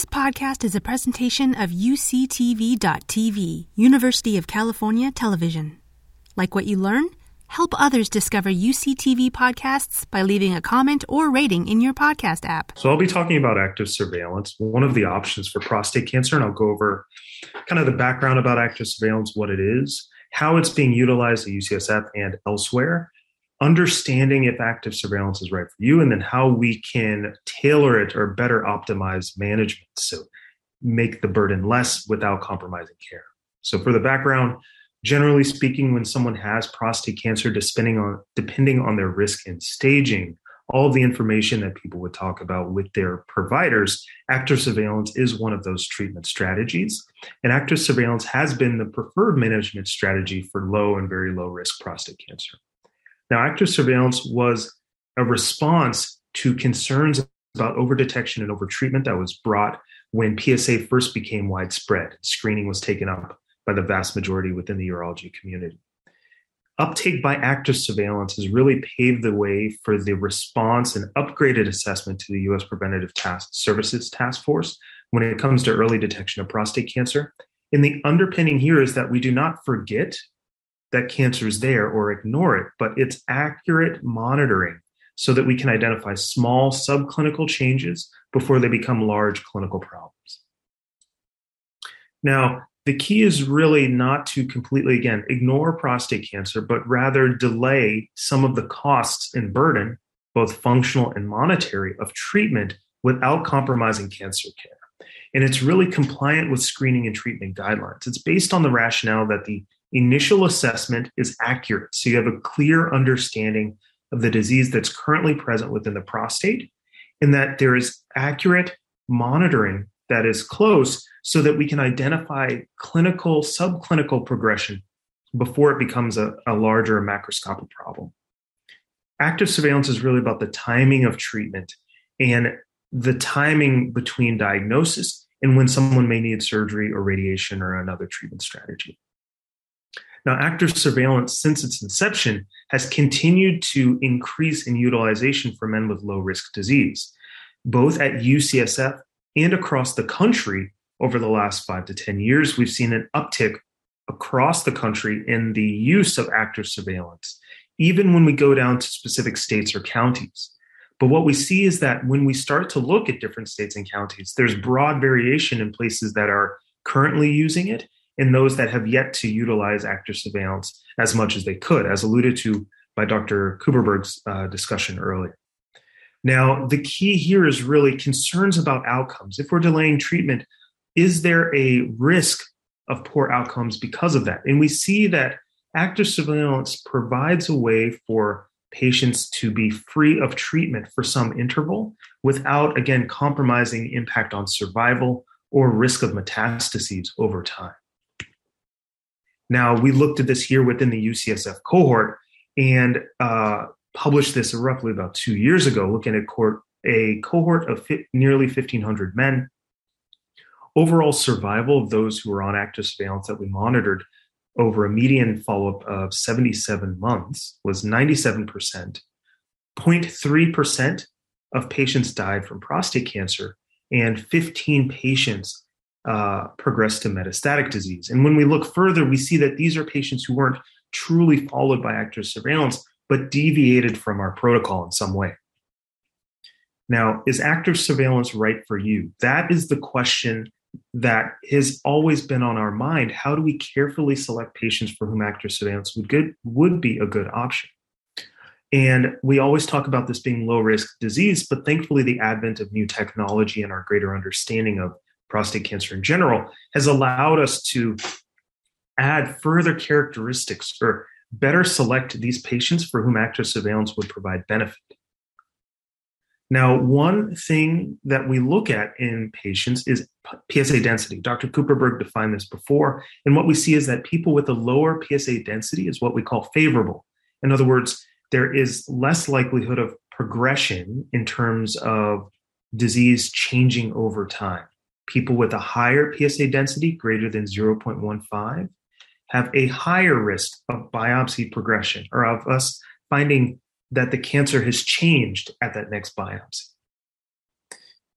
This podcast is a presentation of UCTV.tv, University of California Television. Like what you learn? Help others discover UCTV podcasts by leaving a comment or rating in your podcast app. So, I'll be talking about active surveillance, one of the options for prostate cancer, and I'll go over kind of the background about active surveillance, what it is, how it's being utilized at UCSF and elsewhere, understanding if active surveillance is right for you, and then how we can tailor it or better optimize management. So, make the burden less without compromising care. So, for the background, generally speaking, when someone has prostate cancer, depending on depending on their risk and staging, all the information that people would talk about with their providers, active surveillance is one of those treatment strategies. And active surveillance has been the preferred management strategy for low and very low risk prostate cancer. Now, active surveillance was a response to concerns about overdetection and overtreatment that was brought when PSA first became widespread. Screening was taken up by the vast majority within the urology community. Uptake by active surveillance has really paved the way for the response and upgraded assessment to the US Preventative Task Services Task Force when it comes to early detection of prostate cancer. And the underpinning here is that we do not forget that cancer is there or ignore it, but it's accurate monitoring so that we can identify small subclinical changes before they become large clinical problems. Now, the key is really not to completely, again, ignore prostate cancer, but rather delay some of the costs and burden, both functional and monetary, of treatment without compromising cancer care. And it's really compliant with screening and treatment guidelines. It's based on the rationale that the initial assessment is accurate. So you have a clear understanding of the disease that's currently present within the prostate, and that there is accurate monitoring that is close so that we can identify clinical, subclinical progression before it becomes a, a larger macroscopic problem. Active surveillance is really about the timing of treatment and the timing between diagnosis and when someone may need surgery or radiation or another treatment strategy. Now, active surveillance, since its inception, has continued to increase in utilization for men with low risk disease, both at UCSF and across the country over the last five to 10 years. We've seen an uptick across the country in the use of active surveillance, even when we go down to specific states or counties. But what we see is that when we start to look at different states and counties, there's broad variation in places that are currently using it and those that have yet to utilize active surveillance as much as they could, as alluded to by Dr. Cooperberg's uh, discussion earlier. Now, the key here is really concerns about outcomes. If we're delaying treatment, is there a risk of poor outcomes because of that? And we see that active surveillance provides a way for patients to be free of treatment for some interval without, again, compromising impact on survival or risk of metastases over time. Now, we looked at this here within the UCSF cohort and uh, published this roughly about two years ago, looking at court, a cohort of fi- nearly 1,500 men. Overall survival of those who were on active surveillance that we monitored over a median follow up of 77 months was 97%. 0.3% of patients died from prostate cancer, and 15 patients uh, progressed to metastatic disease. And when we look further, we see that these are patients who weren't truly followed by active surveillance, but deviated from our protocol in some way. Now, is active surveillance right for you? That is the question that has always been on our mind. How do we carefully select patients for whom active surveillance would good would be a good option? And we always talk about this being low risk disease, but thankfully, the advent of new technology and our greater understanding of prostate cancer in general has allowed us to add further characteristics or better select these patients for whom active surveillance would provide benefit. Now, one thing that we look at in patients is PSA density. Dr. Cooperberg defined this before. And what we see is that people with a lower PSA density is what we call favorable. In other words, there is less likelihood of progression in terms of disease changing over time. People with a higher PSA density, greater than 0.15, have a higher risk of biopsy progression or of us finding that the cancer has changed at that next biopsy.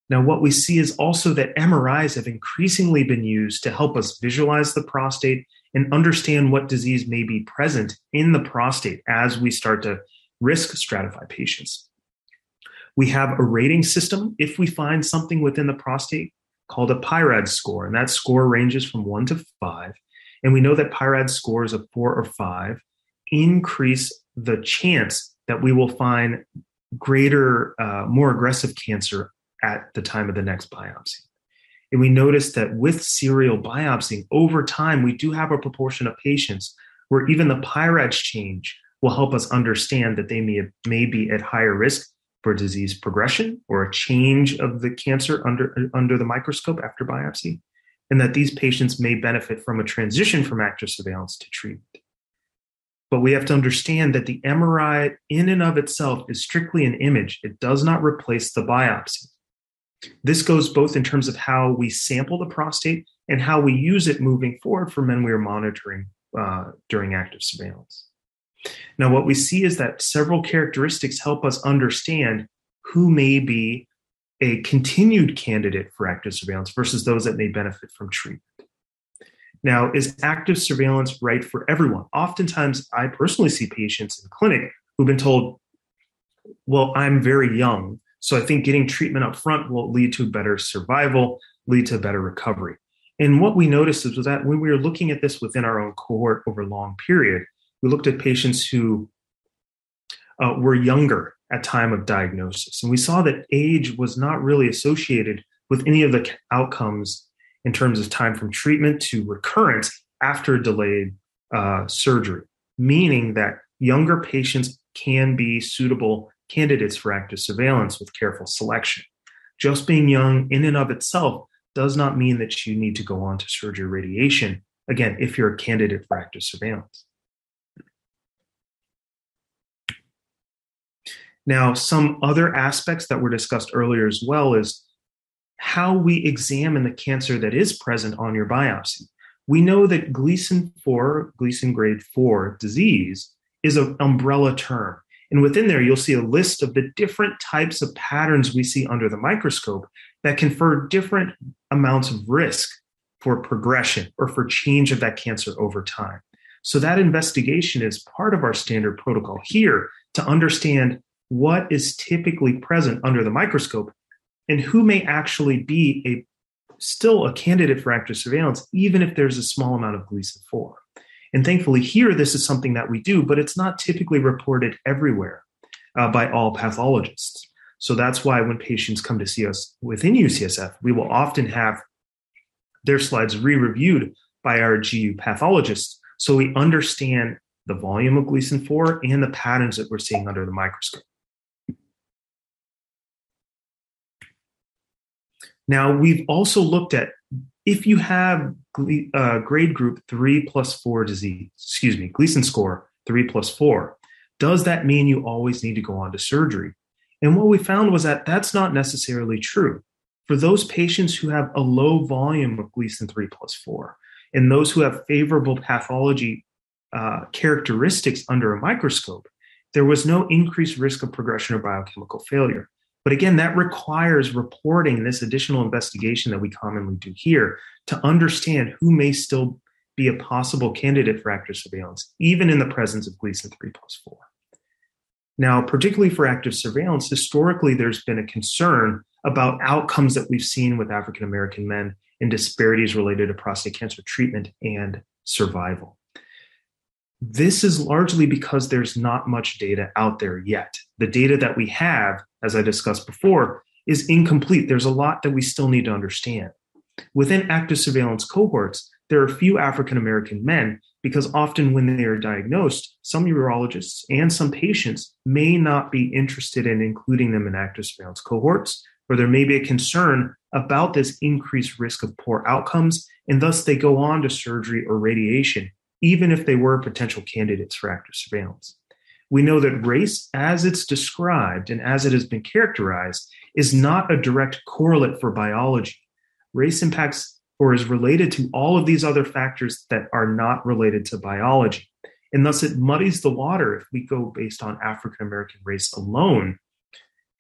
Now, what we see is also that MRIs have increasingly been used to help us visualize the prostate and understand what disease may be present in the prostate as we start to risk stratify patients. We have a rating system if we find something within the prostate called a PIRAD score, and that score ranges from one to five. And we know that PIRAD scores of four or five increase the chance that we will find greater, uh, more aggressive cancer at the time of the next biopsy. And we noticed that with serial biopsying, over time, we do have a proportion of patients where even the PIRADS change will help us understand that they may, may be at higher risk for disease progression or a change of the cancer under, under the microscope after biopsy, and that these patients may benefit from a transition from active surveillance to treatment. But we have to understand that the MRI, in and of itself, is strictly an image. It does not replace the biopsy. This goes both in terms of how we sample the prostate and how we use it moving forward for men we are monitoring uh, during active surveillance. Now, what we see is that several characteristics help us understand who may be a continued candidate for active surveillance versus those that may benefit from treatment. Now, is active surveillance right for everyone? Oftentimes, I personally see patients in clinic who've been told, well, I'm very young, so I think getting treatment up front will lead to better survival, lead to better recovery. And what we noticed is that when we were looking at this within our own cohort over a long period, we looked at patients who uh, were younger at time of diagnosis and we saw that age was not really associated with any of the outcomes in terms of time from treatment to recurrence after delayed uh, surgery meaning that younger patients can be suitable candidates for active surveillance with careful selection. Just being young in and of itself does not mean that you need to go on to surgery radiation again if you're a candidate for active surveillance Now, some other aspects that were discussed earlier as well is how we examine the cancer that is present on your biopsy. We know that Gleason 4, Gleason grade 4 disease is an umbrella term. And within there, you'll see a list of the different types of patterns we see under the microscope that confer different amounts of risk for progression or for change of that cancer over time. So, that investigation is part of our standard protocol here to understand what is typically present under the microscope and who may actually be a still a candidate for active surveillance, even if there's a small amount of Gleason 4. And thankfully, here, this is something that we do, but it's not typically reported everywhere uh, by all pathologists. So that's why when patients come to see us within UCSF, we will often have their slides re reviewed by our GU pathologists so we understand the volume of Gleason 4 and the patterns that we're seeing under the microscope. Now, we've also looked at if you have uh, grade group three plus four disease, excuse me, Gleason score three plus four, does that mean you always need to go on to surgery? And what we found was that that's not necessarily true. For those patients who have a low volume of Gleason 3 plus 4, and those who have favorable pathology uh, characteristics under a microscope, there was no increased risk of progression or biochemical failure. But again, that requires reporting this additional investigation that we commonly do here to understand who may still be a possible candidate for active surveillance, even in the presence of Gleason 3 plus 4. Now, particularly for active surveillance, historically there's been a concern about outcomes that we've seen with African American men and disparities related to prostate cancer treatment and survival. This is largely because there's not much data out there yet. The data that we have, as I discussed before, is incomplete. There's a lot that we still need to understand. Within active surveillance cohorts, there are few African American men because often when they are diagnosed, some urologists and some patients may not be interested in including them in active surveillance cohorts, or there may be a concern about this increased risk of poor outcomes, and thus they go on to surgery or radiation even if they were potential candidates for active surveillance. We know that race, as it's described and as it has been characterized, is not a direct correlate for biology. Race impacts or is related to all of these other factors that are not related to biology. And thus, it muddies the water if we go based on African American race alone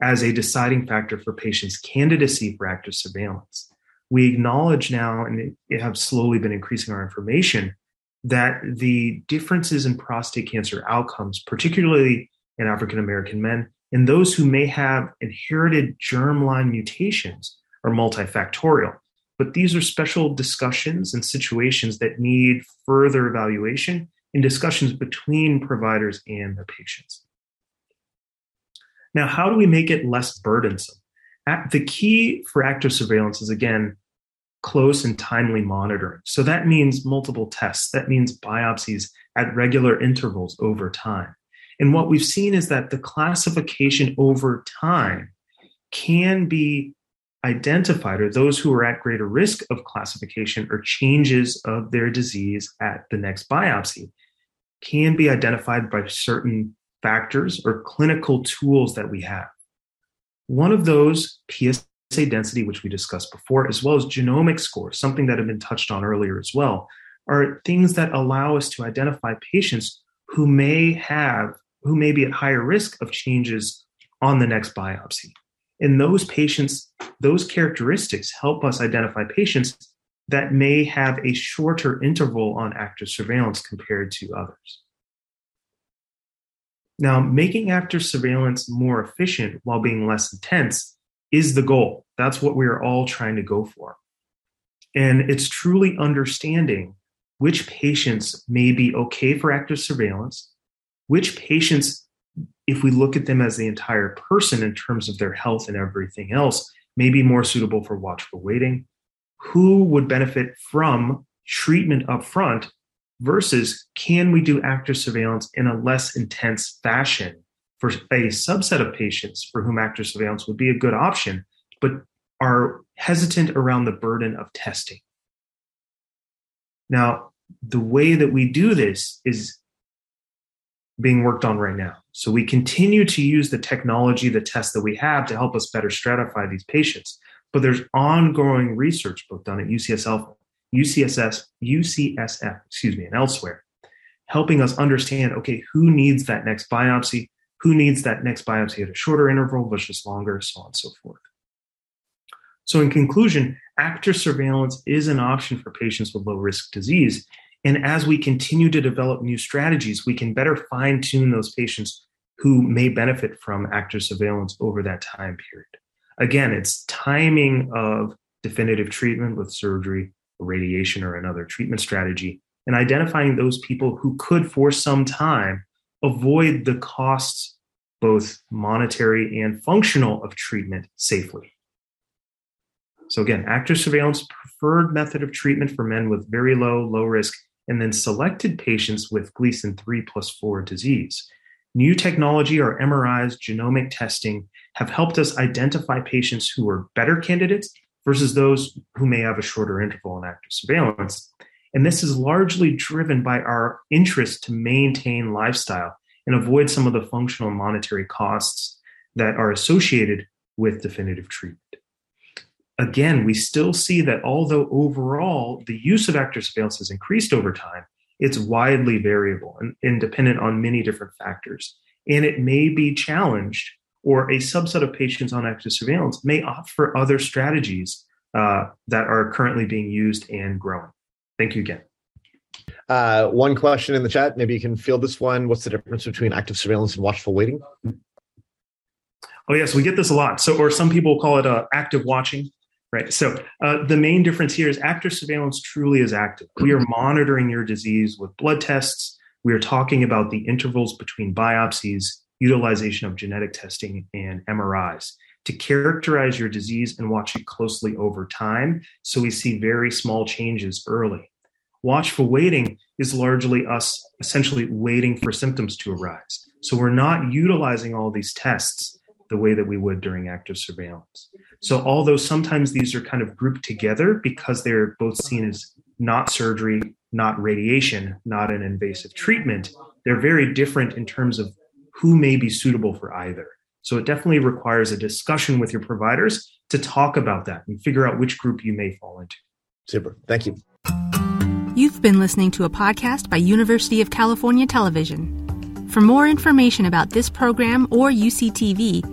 as a deciding factor for patients' candidacy for active surveillance. We acknowledge now, and have slowly been increasing our information, that the differences in prostate cancer outcomes, particularly in African American men, and those who may have inherited germline mutations, are multifactorial. But these are special discussions and situations that need further evaluation in discussions between providers and the patients. Now, how do we make it less burdensome? The key for active surveillance is again close and timely monitoring. So that means multiple tests, that means biopsies at regular intervals over time. And what we've seen is that the classification over time can be identified, or those who are at greater risk of classification or changes of their disease at the next biopsy, can be identified by certain factors or clinical tools that we have. One of those, PSA density, which we discussed before, as well as genomic scores, something that had been touched on earlier as well, are things that allow us to identify patients who may have, who may be at higher risk of changes on the next biopsy. And those patients, those characteristics help us identify patients that may have a shorter interval on active surveillance compared to others. Now, making active surveillance more efficient while being less intense is the goal. That's what we are all trying to go for. And it's truly understanding which patients may be okay for active surveillance, which patients, if we look at them as the entire person in terms of their health and everything else, may be more suitable for watchful waiting, who would benefit from treatment upfront versus can we do active surveillance in a less intense fashion for a subset of patients for whom active surveillance would be a good option, but are hesitant around the burden of testing. Now, the way that we do this is being worked on right now. So we continue to use the technology, the tests that we have to help us better stratify these patients. But there's ongoing research both done at UCSF UCSS, UCSF, excuse me, and elsewhere, helping us understand, okay, who needs that next biopsy, who needs that next biopsy at a shorter interval versus longer, so on and so forth. So in conclusion, active surveillance is an option for patients with low risk disease. And as we continue to develop new strategies, we can better fine tune those patients who may benefit from active surveillance over that time period. Again, it's timing of definitive treatment with surgery radiation or another treatment strategy, and identifying those people who could, for some time, avoid the costs, both monetary and functional, of treatment safely. So, again, active surveillance, preferred method of treatment for men with very low, low risk, and then selected patients with Gleason 3 plus 4 disease. New technology or MRIs, genomic testing, have helped us identify patients who are better candidates versus those who may have a shorter interval in active surveillance. And this is largely driven by our interest to maintain lifestyle and avoid some of the functional monetary costs that are associated with definitive treatment. Again, we still see that although overall the use of active surveillance has increased over time, it's widely variable and, and dependent on many different factors. And it may be challenged or a subset of patients on active surveillance may opt for other strategies uh, that are currently being used and growing. Thank you again. Uh, one question in the chat. Maybe you can field this one. What's the difference between active surveillance and watchful waiting? Oh yes, we get this a lot. So, or some people call it uh, active watching, right? So, uh, the main difference here is active surveillance truly is active. We are monitoring your disease with blood tests. We are talking about the intervals between biopsies utilization of genetic testing and MRIs to characterize your disease and watch it closely over time so we see very small changes early. Watchful waiting is largely us essentially waiting for symptoms to arise. So we're not utilizing all these tests the way that we would during active surveillance. So although sometimes these are kind of grouped together because they're both seen as not surgery, not radiation, not an invasive treatment, they're very different in terms of who may be suitable for either. So it definitely requires a discussion with your providers to talk about that and figure out which group you may fall into. Super. Thank you. You've been listening to a podcast by University of California Television. For more information about this program or UCTV,